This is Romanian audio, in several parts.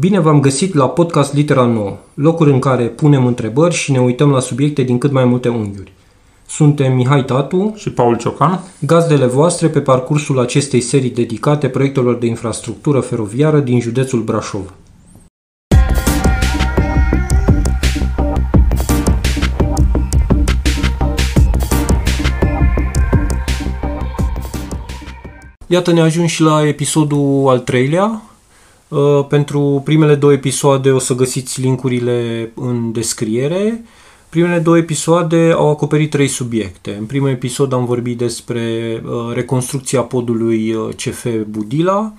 Bine v-am găsit la podcast Litera Nouă, locul în care punem întrebări și ne uităm la subiecte din cât mai multe unghiuri. Suntem Mihai Tatu și Paul Ciocan, gazdele voastre pe parcursul acestei serii dedicate proiectelor de infrastructură feroviară din județul Brașov. Iată ne ajung și la episodul al treilea. Uh, pentru primele două episoade o să găsiți linkurile în descriere. Primele două episoade au acoperit trei subiecte. În primul episod am vorbit despre uh, reconstrucția podului uh, CF Budila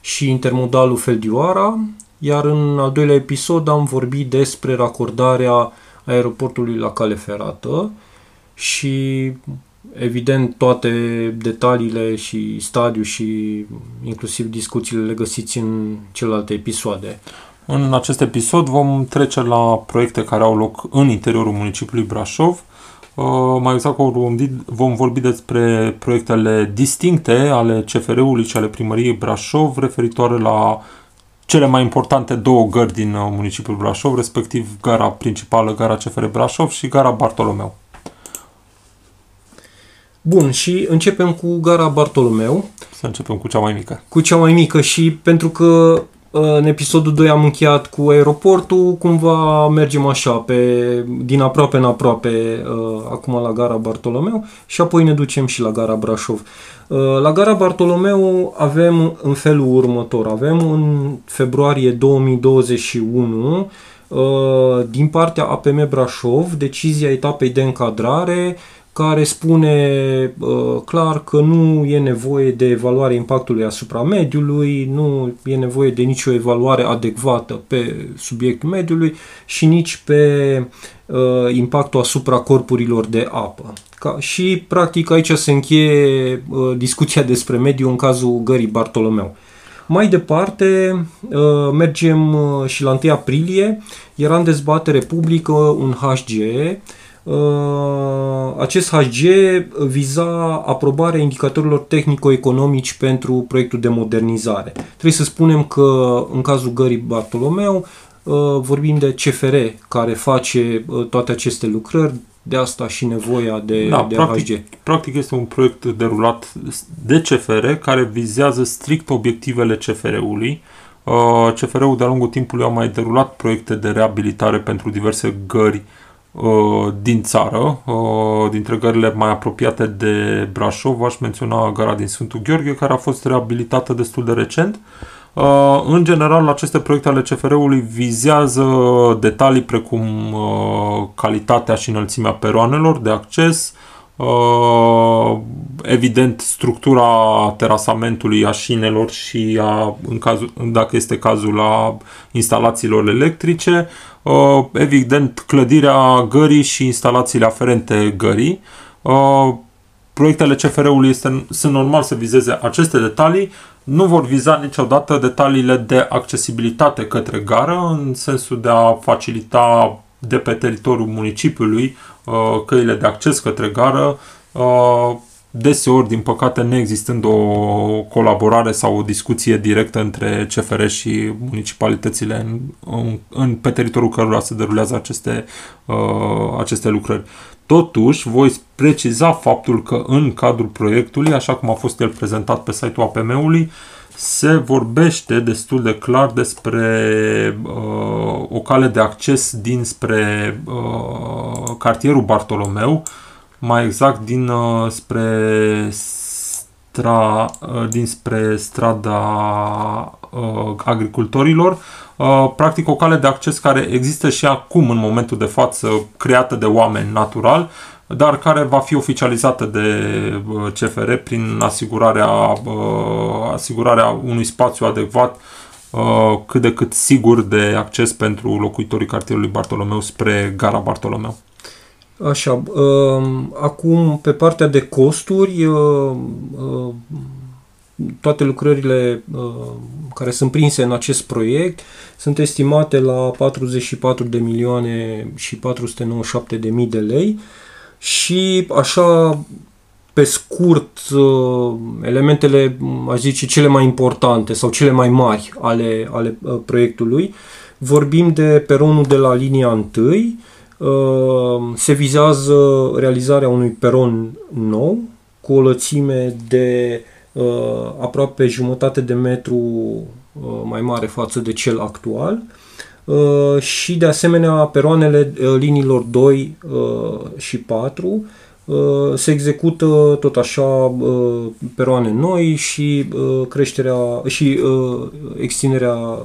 și intermodalul Feldioara, iar în al doilea episod am vorbit despre racordarea aeroportului la cale ferată și Evident, toate detaliile și stadiu și inclusiv discuțiile le găsiți în celelalte episoade. În acest episod vom trece la proiecte care au loc în interiorul municipiului Brașov. Uh, mai exact vom vorbi despre proiectele distincte ale CFR-ului și ale primăriei Brașov referitoare la cele mai importante două gări din uh, municipiul Brașov, respectiv gara principală, gara CFR Brașov și gara Bartolomeu. Bun, și începem cu gara Bartolomeu. Să începem cu cea mai mică. Cu cea mai mică și pentru că uh, în episodul 2 am încheiat cu aeroportul, cumva mergem așa, pe, din aproape în aproape, uh, acum la gara Bartolomeu și apoi ne ducem și la gara Brașov. Uh, la gara Bartolomeu avem în felul următor, avem în februarie 2021 din partea APM Brașov decizia etapei de încadrare care spune uh, clar că nu e nevoie de evaluare impactului asupra mediului, nu e nevoie de nicio evaluare adecvată pe subiectul mediului și nici pe uh, impactul asupra corpurilor de apă. Ca, și practic aici se încheie uh, discuția despre mediu în cazul gării Bartolomeu. Mai departe, uh, mergem uh, și la 1 aprilie, era în dezbatere publică un HG Uh, acest HG viza aprobarea indicatorilor tehnico-economici pentru proiectul de modernizare. Trebuie să spunem că în cazul gării Bartolomeu uh, vorbim de CFR care face uh, toate aceste lucrări, de asta și nevoia de, da, de practic, HG. Practic este un proiect derulat de CFR care vizează strict obiectivele CFR-ului. CFR-ul de-a lungul timpului a mai derulat proiecte de reabilitare pentru diverse gări Uh, din țară, uh, dintre gările mai apropiate de Brașov, aș menționa gara din Sfântul Gheorghe, care a fost reabilitată destul de recent. Uh, în general, aceste proiecte ale CFR-ului vizează detalii precum calitatea și înălțimea peroanelor de acces, evident structura terasamentului a șinelor și a, în cazul, dacă este cazul a instalațiilor electrice, Uh, evident clădirea gării și instalațiile aferente gării. Uh, proiectele CFR-ului este, sunt normal să vizeze aceste detalii, nu vor viza niciodată detaliile de accesibilitate către gară, în sensul de a facilita de pe teritoriul municipiului uh, căile de acces către gară, deseori, din păcate, neexistând o colaborare sau o discuție directă între CFR și municipalitățile în, în, în, pe teritoriul cărora se derulează aceste, uh, aceste lucrări. Totuși, voi preciza faptul că în cadrul proiectului, așa cum a fost el prezentat pe site-ul APM-ului, se vorbește destul de clar despre uh, o cale de acces dinspre uh, cartierul Bartolomeu, uh, mai exact din uh, spre stra, uh, dinspre strada uh, agricultorilor, uh, practic o cale de acces care există și acum în momentul de față, creată de oameni natural, dar care va fi oficializată de uh, CFR prin asigurarea, uh, asigurarea unui spațiu adecvat uh, cât de cât sigur de acces pentru locuitorii cartierului Bartolomeu spre gara Bartolomeu. Așa, uh, acum pe partea de costuri, uh, uh, toate lucrările care sunt prinse în acest proiect sunt estimate la 44 de milioane și 497 de mii de lei și așa pe scurt uh, elementele, aș zice, cele mai importante sau cele mai mari ale, ale uh, proiectului. Vorbim de peronul de la linia 1. Se vizează realizarea unui peron nou cu o lățime de aproape jumătate de metru mai mare față de cel actual și de asemenea peroanele liniilor 2 și 4 Uh, se execută tot așa uh, peroane noi și uh, creșterea și extinderea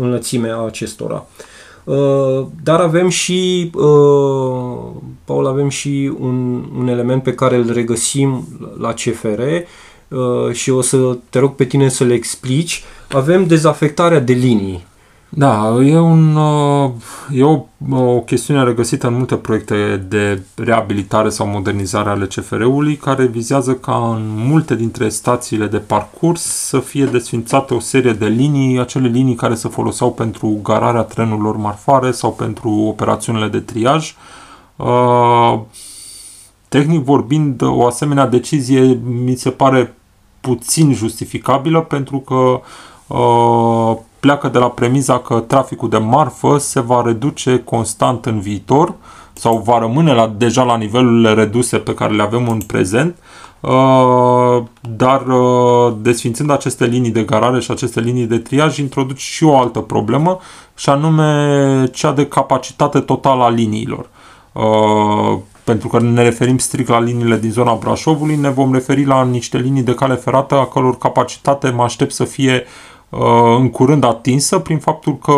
înlățimea acestora. Dar avem și, Paul, avem și un, un element pe care îl regăsim la CFR și o să te rog pe tine să le explici. Avem dezafectarea de linii da, e, un, uh, e o, o chestiune regăsită în multe proiecte de reabilitare sau modernizare ale CFR-ului care vizează ca în multe dintre stațiile de parcurs să fie desfințate o serie de linii, acele linii care se foloseau pentru gararea trenurilor marfare sau pentru operațiunile de triaj. Uh, tehnic vorbind, o asemenea decizie mi se pare puțin justificabilă pentru că uh, pleacă de la premiza că traficul de marfă se va reduce constant în viitor sau va rămâne la, deja la nivelurile reduse pe care le avem în prezent, uh, dar uh, desfințând aceste linii de garare și aceste linii de triaj, introduce și o altă problemă, și anume cea de capacitate totală a liniilor. Uh, pentru că ne referim strict la liniile din zona Brașovului, ne vom referi la niște linii de cale ferată a căror capacitate mă aștept să fie Uh, în curând atinsă prin faptul că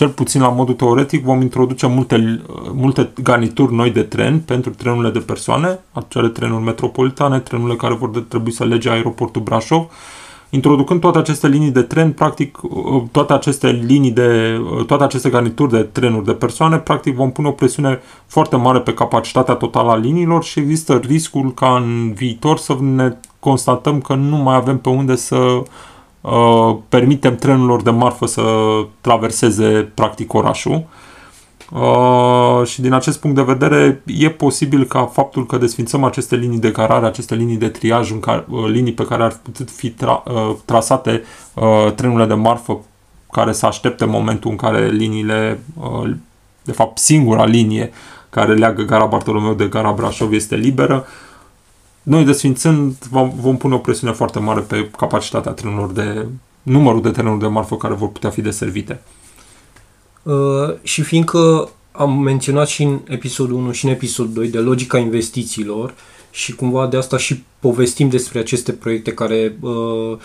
cel puțin la modul teoretic vom introduce multe, multe garnituri noi de tren pentru trenurile de persoane, acele trenuri metropolitane, trenurile care vor de, trebui să lege aeroportul Brașov, introducând toate aceste linii de tren, practic uh, toate aceste linii de, uh, toate aceste garnituri de trenuri de persoane, practic vom pune o presiune foarte mare pe capacitatea totală a liniilor și există riscul ca în viitor să ne constatăm că nu mai avem pe unde să Uh, permitem trenurilor de marfă să traverseze practic orașul. Uh, și din acest punct de vedere e posibil ca faptul că desfințăm aceste linii de garare, aceste linii de triaj, în care, uh, linii pe care ar putea fi tra, uh, trasate uh, trenurile de marfă care să aștepte momentul în care liniile, uh, de fapt singura linie care leagă gara Bartolomeu de gara Brașov este liberă, uh, noi desfințând vom, vom pune o presiune foarte mare pe capacitatea trenurilor de numărul de trenuri de marfă care vor putea fi deservite. Uh, și fiindcă am menționat și în episodul 1 și în episodul 2 de logica investițiilor și cumva de asta și povestim despre aceste proiecte care uh,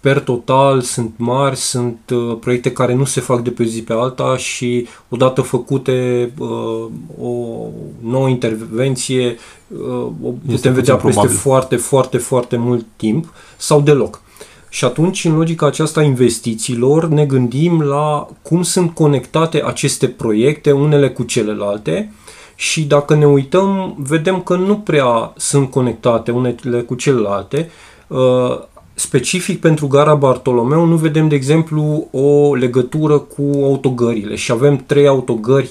per total sunt mari, sunt uh, proiecte care nu se fac de pe zi pe alta și odată făcute uh, o nouă intervenție uh, o putem vedea peste probabil. foarte, foarte, foarte mult timp sau deloc. Și atunci, în logica aceasta investițiilor, ne gândim la cum sunt conectate aceste proiecte unele cu celelalte și dacă ne uităm, vedem că nu prea sunt conectate unele cu celelalte. Uh, specific pentru gara Bartolomeu nu vedem, de exemplu, o legătură cu autogările și avem trei autogări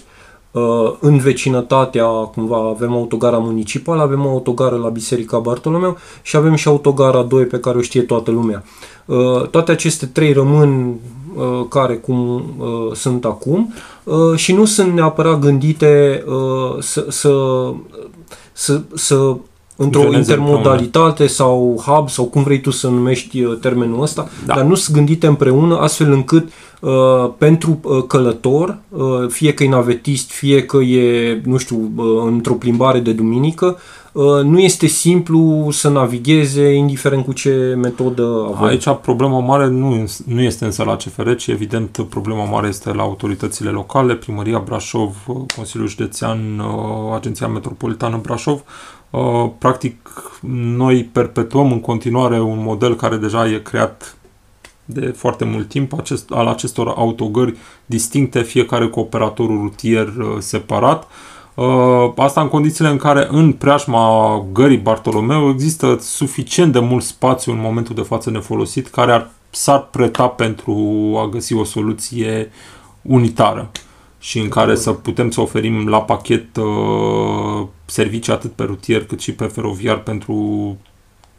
uh, în vecinătatea, cumva avem autogara municipală, avem o autogară la Biserica Bartolomeu și avem și autogara 2 pe care o știe toată lumea. Uh, toate aceste trei rămân uh, care cum uh, sunt acum uh, și nu sunt neapărat gândite uh, să, să, să, să într-o intermodalitate sau hub sau cum vrei tu să numești uh, termenul ăsta, da. dar nu sunt gândite împreună astfel încât uh, pentru uh, călător, uh, fie că e navetist, fie că e, nu știu, uh, într-o plimbare de duminică, uh, nu este simplu să navigheze indiferent cu ce metodă avem. Aici problema mare nu, nu este însă la CFR, ci evident problema mare este la autoritățile locale, Primăria Brașov, Consiliul Județean, Agenția Metropolitană Brașov, Uh, practic, noi perpetuăm în continuare un model care deja e creat de foarte mult timp, acest, al acestor autogări distincte, fiecare cu operatorul rutier uh, separat. Uh, asta în condițiile în care în preajma gării Bartolomeu există suficient de mult spațiu în momentul de față nefolosit care ar, s-ar preta pentru a găsi o soluție unitară și în care să putem să oferim la pachet uh, servicii atât pe rutier cât și pe feroviar pentru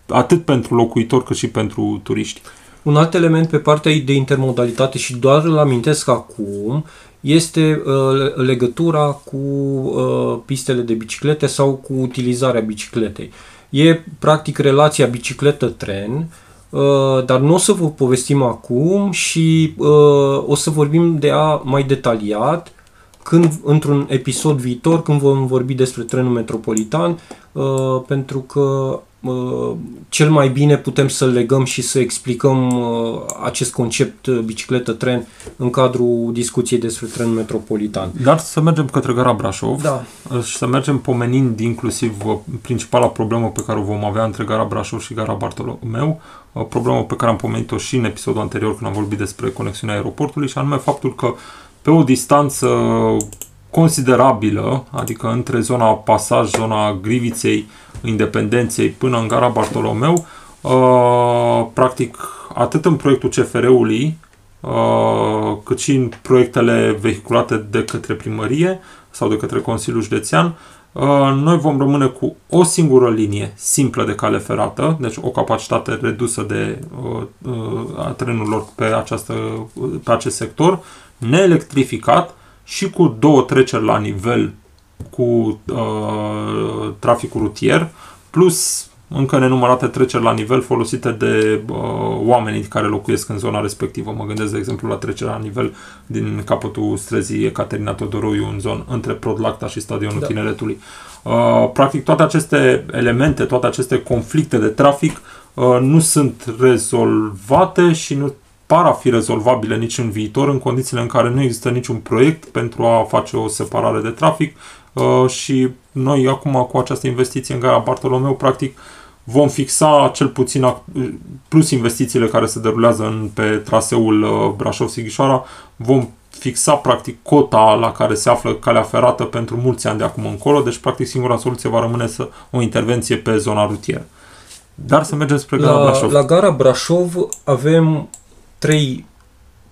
atât pentru locuitori cât și pentru turiști. Un alt element pe partea de intermodalitate și doar îl amintesc acum este uh, legătura cu uh, pistele de biciclete sau cu utilizarea bicicletei. E practic relația bicicletă-tren, uh, dar nu o să vă povestim acum și uh, o să vorbim de a mai detaliat când, într-un episod viitor, când vom vorbi despre trenul metropolitan, uh, pentru că uh, cel mai bine putem să legăm și să explicăm uh, acest concept uh, bicicletă-tren în cadrul discuției despre trenul metropolitan. Dar să mergem către gara Brașov Da. uh, și să mergem pomenind inclusiv uh, principala problemă pe care o vom avea între gara Brașov și gara Bartolomeu, uh, problemă pe care am pomenit-o și în episodul anterior când am vorbit despre conexiunea aeroportului și anume faptul că pe o distanță considerabilă, adică între zona pasaj, zona Griviței, Independenței până în gara Bartolomeu, uh, practic atât în proiectul CFR-ului, uh, cât și în proiectele vehiculate de către primărie sau de către Consiliul Județean, uh, noi vom rămâne cu o singură linie simplă de cale ferată, deci o capacitate redusă de uh, uh, a trenurilor pe, această, pe acest sector, neelectrificat și cu două treceri la nivel cu uh, traficul rutier, plus încă nenumărate treceri la nivel folosite de uh, oamenii care locuiesc în zona respectivă. Mă gândesc, de exemplu, la trecerea la nivel din capătul străzii Ecaterina Todoroiu în zonă între Prodlacta și Stadionul Da. da. Tineretului. Uh, practic, toate aceste elemente, toate aceste conflicte de trafic uh, nu sunt rezolvate și nu par a fi rezolvabile nici în viitor, în condițiile în care nu există niciun proiect pentru a face o separare de trafic uh, și noi acum cu această investiție în gara Bartolomeu, practic, vom fixa cel puțin, ac- plus investițiile care se derulează în, pe traseul uh, Brașov-Sighișoara, vom fixa practic cota la care se află calea ferată pentru mulți ani de acum încolo, deci practic singura soluție va rămâne să o intervenție pe zona rutieră. Dar să mergem spre gara La, Brașov. la gara Brașov avem trei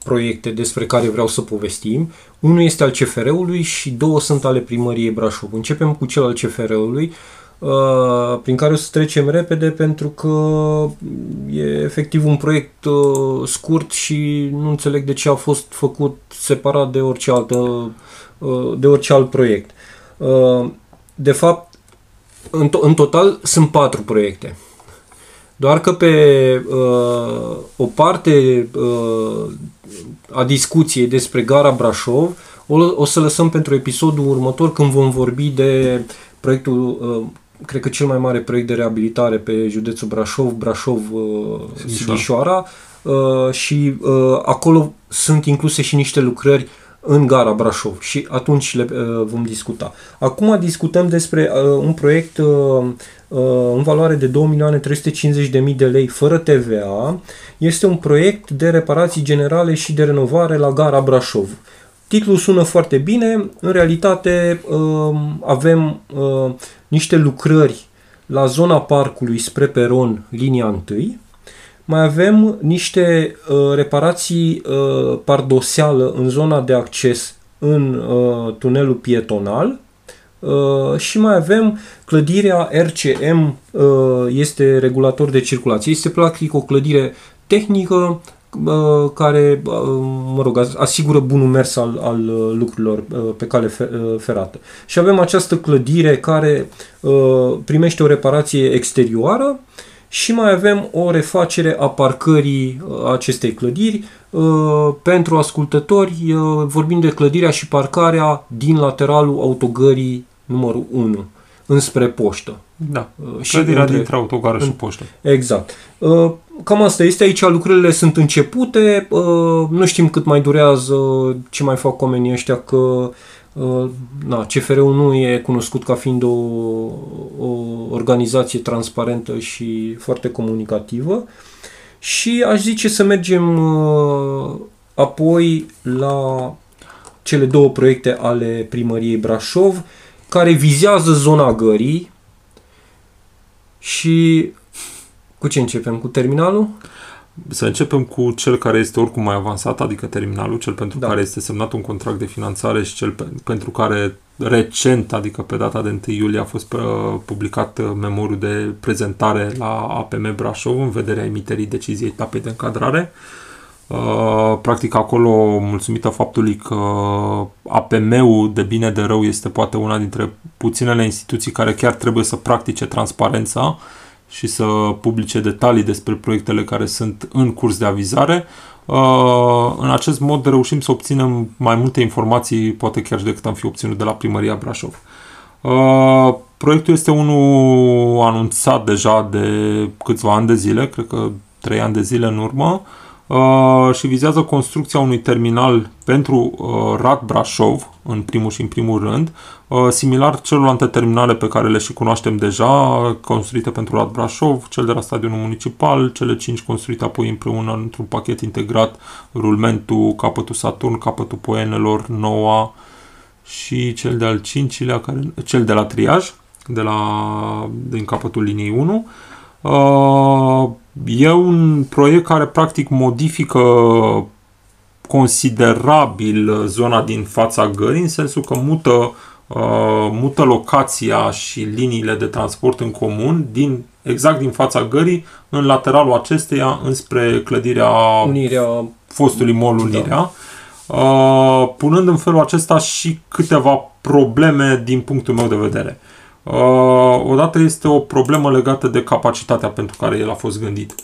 proiecte despre care vreau să povestim. Unul este al CFR-ului și două sunt ale primăriei Brașov. Începem cu cel al CFR-ului, uh, prin care o să trecem repede pentru că e efectiv un proiect uh, scurt și nu înțeleg de ce a fost făcut separat de orice altă uh, de orice alt proiect. Uh, De fapt, în, to- în total sunt patru proiecte. Doar că pe uh, o parte uh, a discuției despre gara Brașov o, o să lăsăm pentru episodul următor când vom vorbi de proiectul, uh, cred că cel mai mare proiect de reabilitare pe județul Brașov, Brașov uh, Sighișoara. Sighișoara uh, și uh, acolo sunt incluse și niște lucrări în gara Brașov și atunci le uh, vom discuta. Acum discutăm despre uh, un proiect uh, uh, în valoare de 2.350.000 de lei fără TVA. Este un proiect de reparații generale și de renovare la gara Brașov. Titlul sună foarte bine, în realitate uh, avem uh, niște lucrări la zona parcului spre peron, linia 1, mai avem niște uh, reparații uh, pardoseală în zona de acces în uh, tunelul pietonal uh, și mai avem clădirea RCM, uh, este regulator de circulație. Este practic o clădire tehnică uh, care, uh, mă rog, as- asigură bunul mers al, al uh, lucrurilor uh, pe cale fe- uh, ferată. Și avem această clădire care uh, primește o reparație exterioară și mai avem o refacere a parcării uh, acestei clădiri. Uh, Pentru ascultători uh, vorbim de clădirea și parcarea din lateralul autogării numărul 1 înspre poștă. Da. Uh, Și Clădirea între- dintre autogară și poștă. Exact. Uh, Cam asta este aici, lucrările sunt începute, uh, nu știm cât mai durează, ce mai fac oamenii ăștia, că uh, na, CFR-ul nu e cunoscut ca fiind o, o organizație transparentă și foarte comunicativă. Și aș zice să mergem uh, apoi la cele două proiecte ale primăriei Brașov, care vizează zona gării și cu ce începem? Cu terminalul? să începem cu cel care este oricum mai avansat, adică terminalul, cel pentru Da. care este semnat un contract de finanțare și cel pe, pentru care recent, adică pe data de 1 iulie, a fost uh, publicat uh, memorul de prezentare la APM Brașov în vederea emiterii deciziei etapei de încadrare. Uh, practic acolo, mulțumită faptului că APM-ul de bine de rău este poate una dintre puținele instituții care chiar trebuie să practice transparența și să publice detalii despre proiectele care sunt în curs de avizare. Uh, În acest mod reușim să obținem mai multe informații, poate chiar și decât am fi obținut de la Primăria Brașov. Uh, Proiectul este unul anunțat deja de câțiva ani de zile, cred că trei ani de zile în urmă, uh, și vizează construcția unui terminal pentru uh, Rad Brașov, în primul și în primul rând, uh, similar celorlalte terminale pe care le și cunoaștem deja, construite pentru Rad Brașov, cel de la stadionul municipal, cele cinci construite apoi împreună într-un pachet integrat, rulmentul, capătul Saturn, capătul Poenelor, Noua și cel de-al cincilea, care, cel de la Triaj, de la, din capătul liniei 1. Uh, E un proiect care practic modifică considerabil zona din fața gării, în sensul că mută, uh, mută locația și liniile de transport în comun din exact din fața gării în lateralul acesteia înspre clădirea Unirea fostului mall Da. Unirea, uh, punând în felul acesta și câteva probleme din punctul meu de vedere. Uh, odată este o problemă legată de capacitatea pentru care el a fost gândit.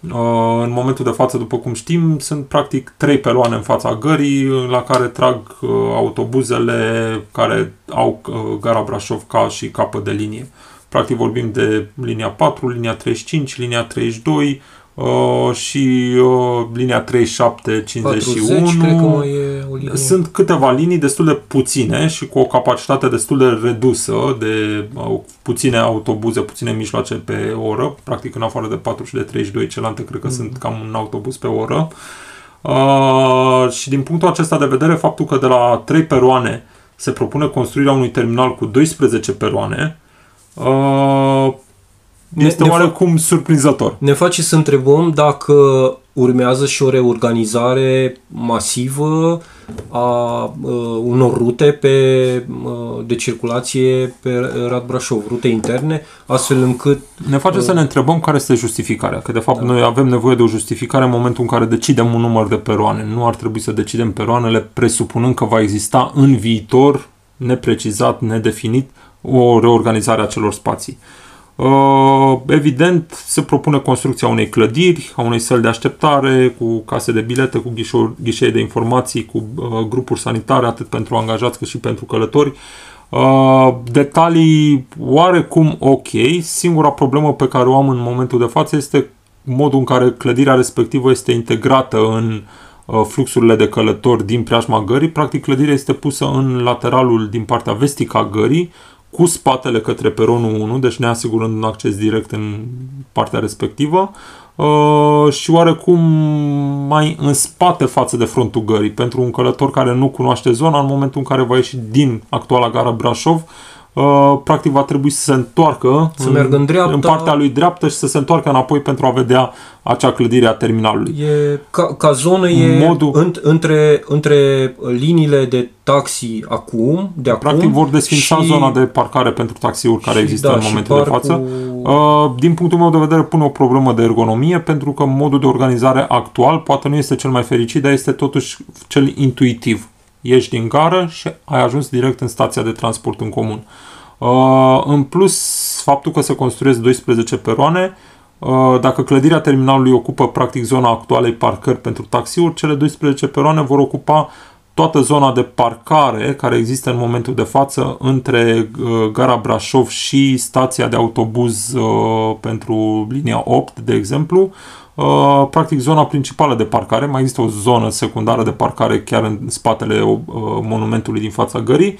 Uh, în momentul de față, după cum știm, sunt practic trei peloane în fața gării la care trag uh, autobuzele care au uh, gara Brașov ca și capăt de linie. Practic vorbim de linia 4, linia 35, linia 32 uh, și uh, linia 37, 51. 40, cred că mai e o linie. Sunt câteva linii destul de puține și cu o capacitate destul de redusă de uh, puține autobuze, puține mijloace pe oră, practic în afară de 4 și de 32 celelalte cred că sunt cam un autobuz pe oră. Uh, și din punctul acesta de vedere, faptul că de la 3 peroane se propune construirea unui terminal cu 12 peroane uh, Ne- este ne fa- oarecum surprinzător. Ne face să întrebăm dacă urmează și o reorganizare masivă a uh, unor rute pe, uh, de circulație pe Rad Brașov, rute interne, astfel încât Ne face să ne întrebăm care este justificarea. Că de fapt noi avem nevoie de o justificare în momentul în care decidem un număr de peroane. Nu ar trebui să decidem peroanele presupunând că va exista în viitor, neprecizat, nedefinit, o reorganizare a celor spații. Uh, Evident, se propune construcția unei clădiri, a unei săli de așteptare, cu case de bilete, cu ghișo- ghișee de informații, cu uh, grupuri sanitare, atât pentru angajați cât și pentru călători. Uh, detalii oarecum ok. Singura problemă pe care o am în momentul de față este modul în care clădirea respectivă este integrată în uh, fluxurile de călători din preajma gării. Practic, clădirea este pusă în lateralul din partea vestică a gării, cu spatele către peronul 1, deci ne asigurând un acces direct în partea respectivă uh, și oarecum mai în spate față de frontul gării. Pentru un călător care nu cunoaște zona, în momentul în care va ieși din actuala gara Brașov, uh, practic va trebui să se întoarcă Să meargă în dreapta. în partea lui dreaptă și să se întoarcă înapoi pentru a vedea acea clădire a terminalului. e, ca, ca zonă e Modul- înt, între, între liniile de taxi acum, de acum Practic vor desfința și- zona de parcare pentru taxiuri care și, există da, în și momentul de parcul- față. Uh, Din punctul meu de vedere pune o problemă de ergonomie pentru că modul de organizare actual poate nu este cel mai fericit, dar este totuși cel intuitiv. Ieși din gară și ai ajuns direct în stația de transport în comun. Uh, În plus, faptul că se construiesc 12 peroane, uh, dacă clădirea terminalului ocupă practic zona actualei parcări pentru taxiuri, cele 12 peroane vor ocupa toată zona de parcare care există în momentul de față între uh, gara Brașov și stația de autobuz uh, pentru linia 8, de exemplu. Uh, practic zona principală de parcare, mai există o zonă secundară de parcare chiar în spatele uh, monumentului din fața gării,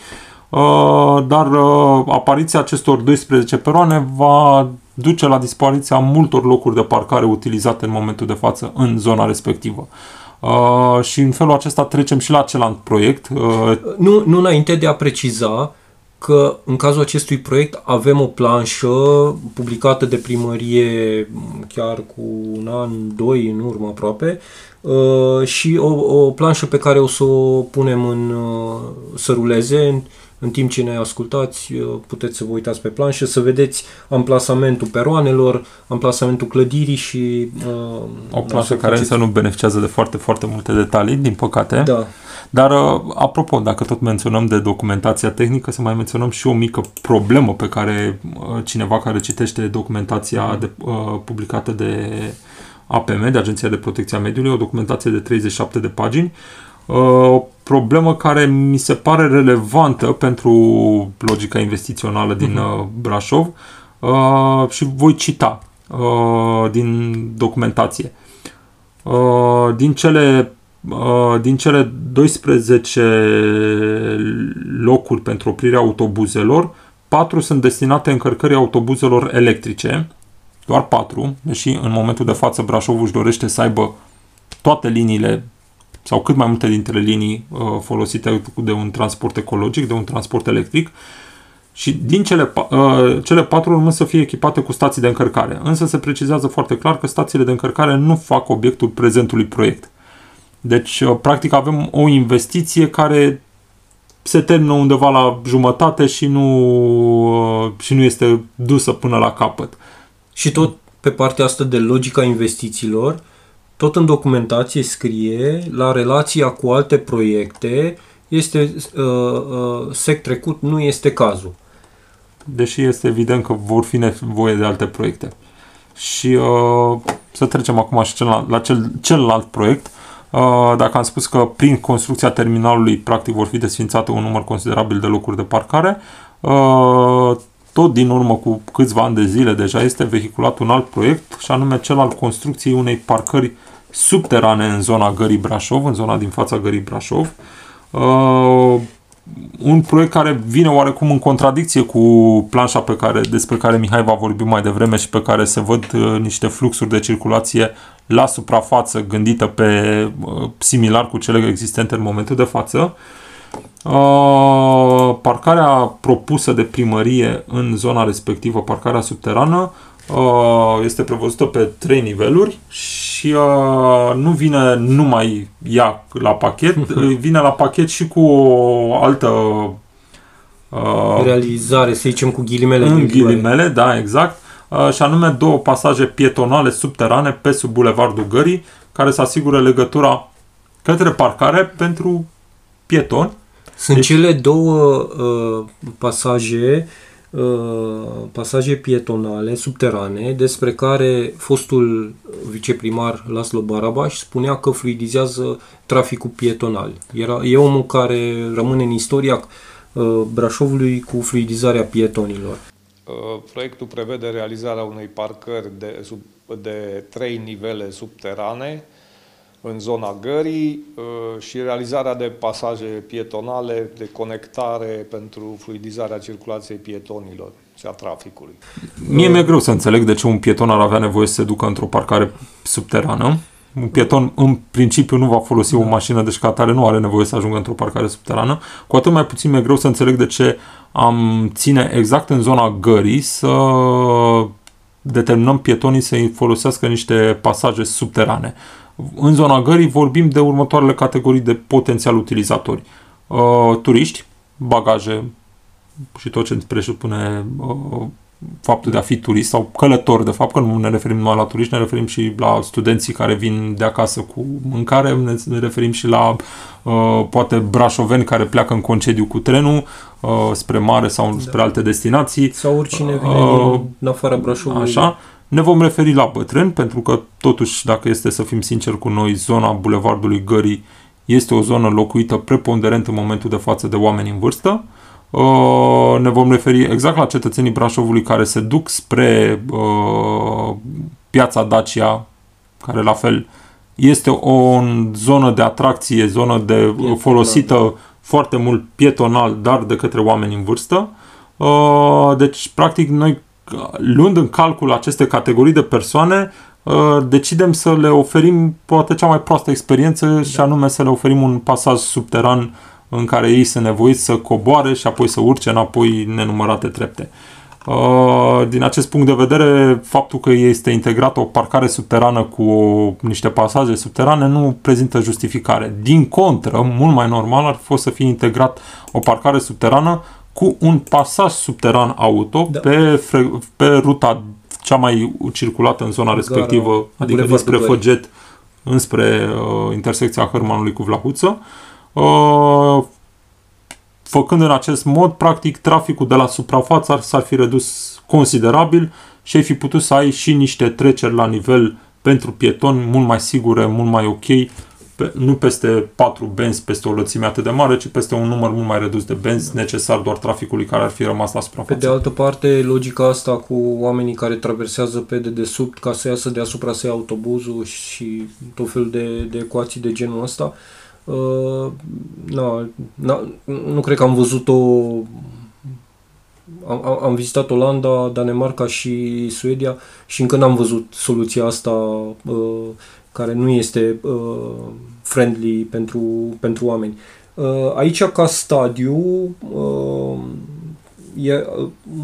uh, dar uh, apariția acestor 12 peroane va duce la dispariția multor locuri de parcare utilizate în momentul de față în zona respectivă. Uh, și în felul acesta trecem și la celălalt proiect. Uh, Nu, nu înainte de a preciza, că în cazul acestui proiect avem o planșă publicată de primărie chiar cu un an, doi în urmă aproape uh, și o, o planșă pe care o să o punem în, uh, să ruleze în timp ce ne ascultați, uh, puteți să vă uitați pe planșă, să vedeți amplasamentul peroanelor, amplasamentul clădirii și... Uh, o planșă care faceți... însă nu beneficiază de foarte, foarte multe detalii, din păcate. Da. Dar, uh, apropo, dacă tot menționăm de documentația tehnică, să mai menționăm și o mică problemă pe care uh, cineva care citește documentația mm. de, uh, publicată de APM, de Agenția de Protecție a Mediului, o documentație de 37 de pagini, uh, o problemă care mi se pare relevantă pentru logica investițională din uh-huh. Brașov uh, și voi cita uh, din documentație. Uh, din cele Uh, din cele 12 locuri pentru oprirea autobuzelor, 4 sunt destinate încărcării autobuzelor electrice, doar 4, deși în momentul de față Brașov își dorește să aibă toate liniile sau cât mai multe dintre linii uh, folosite de un transport ecologic, de un transport electric și din cele, uh, cele patru urmă să fie echipate cu stații de încărcare. Însă se precizează foarte clar că stațiile de încărcare nu fac obiectul prezentului proiect. Deci, uh, practic, avem o investiție care se termină undeva la jumătate și nu, uh, și nu este dusă până la capăt. Și tot pe partea asta de logica investițiilor, tot în documentație scrie la relația cu alte proiecte este uh, uh, sec trecut, nu este cazul. Deși este evident că vor fi nevoie de alte proiecte. Și uh, să trecem acum și celălalt, la cel, celălalt proiect, Uh, dacă am spus că prin construcția terminalului practic vor fi desfințate un număr considerabil de locuri de parcare, uh, tot din urmă cu câțiva ani de zile deja este vehiculat un alt proiect și anume cel al construcției unei parcări subterane în zona Gării Brașov, în zona din fața Gării Brașov. Uh, un proiect care vine oarecum în contradicție cu planșa pe care, despre care Mihai va vorbi mai devreme și pe care se văd uh, niște fluxuri de circulație la suprafață gândită pe uh, similar cu cele existente în momentul de față. Uh, parcarea propusă de primărie în zona respectivă, parcarea subterană, uh, este prevăzută pe trei niveluri și uh, nu vine numai ea la pachet, vine la pachet și cu o altă uh, realizare, să zicem cu ghilimele. În ghilimele, da, exact Uh, și anume două pasaje pietonale subterane pe sub Bulevardul Gării, care să asigure legătura către parcare pentru pietoni. Sunt deci... cele două uh, pasaje uh, pasaje pietonale subterane despre care fostul viceprimar Laslo Barabaș spunea că fluidizează traficul pietonal. Era, e omul care rămâne în istoria uh, Brașovului cu fluidizarea pietonilor. Uh, proiectul prevede realizarea unei parcări de, sub, de trei nivele subterane în zona gării uh, și realizarea de pasaje pietonale de conectare pentru fluidizarea circulației pietonilor și a traficului. Mie mi-e greu să înțeleg de ce un pieton ar avea nevoie să se ducă într-o parcare subterană. Un pieton, în principiu, nu va folosi da. o mașină, deci ca atare nu are nevoie să ajungă într-o parcare subterană. Cu atât mai puțin mi-e greu să înțeleg de ce am ține exact în zona gării să determinăm pietonii să folosească niște pasaje subterane. În zona gării vorbim de următoarele categorii de potențial utilizatori. Uh, turiști, bagaje și tot ce presupune uh, faptul de a fi turist sau călător, de fapt, că nu ne referim numai la turiști, ne referim și la studenții care vin de acasă cu mâncare, ne, referim și la uh, poate brașoveni care pleacă în concediu cu trenul uh, spre mare sau da. spre alte destinații. Sau oricine uh, vine uh, în afara Brașovului. Așa. Ne vom referi la bătrâni, pentru că totuși, dacă este să fim sinceri cu noi, zona Bulevardului Gării este o zonă locuită preponderent în momentul de față de oameni în vârstă. Uh, Uh, ne vom referi exact la cetățenii Brașovului care se duc spre uh, piața Dacia, care la fel este o zonă de atracție, zonă de pietonal. folosită da. foarte mult pietonal, dar de către oameni în vârstă. Uh, deci, practic, noi luând în calcul aceste categorii de persoane, decidem să le oferim poate cea mai proastă experiență da. și anume să le oferim un pasaj subteran în care ei sunt nevoiți să coboare și apoi să urce înapoi nenumărate trepte. Uh, din acest punct de vedere, faptul că este integrată o parcare subterană cu o, niște pasaje subterane nu prezintă justificare. Din contră, mult mai normal ar fi fost să fie integrat o parcare subterană cu un pasaj subteran auto da. pe, fre, pe ruta cea mai circulată în zona respectivă, Gara, adică dinspre Făget înspre uh, intersecția Hărmanului cu Vlahuță. Uh, făcând în acest mod, practic, traficul de la suprafață s-ar fi redus considerabil și ai fi putut să ai și niște treceri la nivel pentru pietoni mult mai sigure, mult mai ok, pe, nu peste 4 benzi peste o lățime atât de mare, ci peste un număr mult mai redus de benzi necesar doar traficului care ar fi rămas la suprafață. Pe de altă parte, logica asta cu oamenii care traversează pe dedesubt ca să iasă deasupra să ia autobuzul și tot felul de, de ecuații de genul ăsta, uh, Uh, na, na, nu cred că am văzut-o am, am vizitat Olanda, Danemarca și Suedia și încă n-am văzut soluția asta uh, care nu este uh, friendly pentru, pentru oameni. Uh, aici, ca stadiu, uh, e,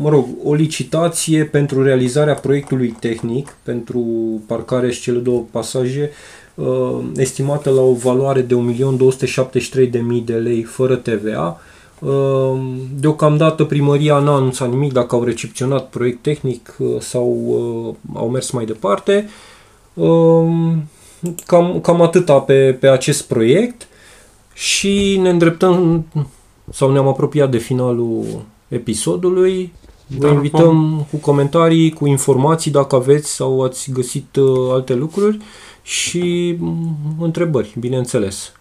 mă rog, o licitație pentru realizarea proiectului tehnic pentru parcare și cele două pasaje uh, estimată la o valoare de 1.273.000 de lei fără TVA. Uh, deocamdată primăria n-a anunțat nimic dacă au recepționat proiect tehnic uh, sau uh, au mers mai departe. Uh, cam, cam atâta pe, pe acest proiect și ne îndreptăm sau ne-am apropiat de finalul episodului. Vă invităm cu comentarii, cu informații dacă aveți sau ați găsit uh, alte lucruri și întrebări, bineînțeles.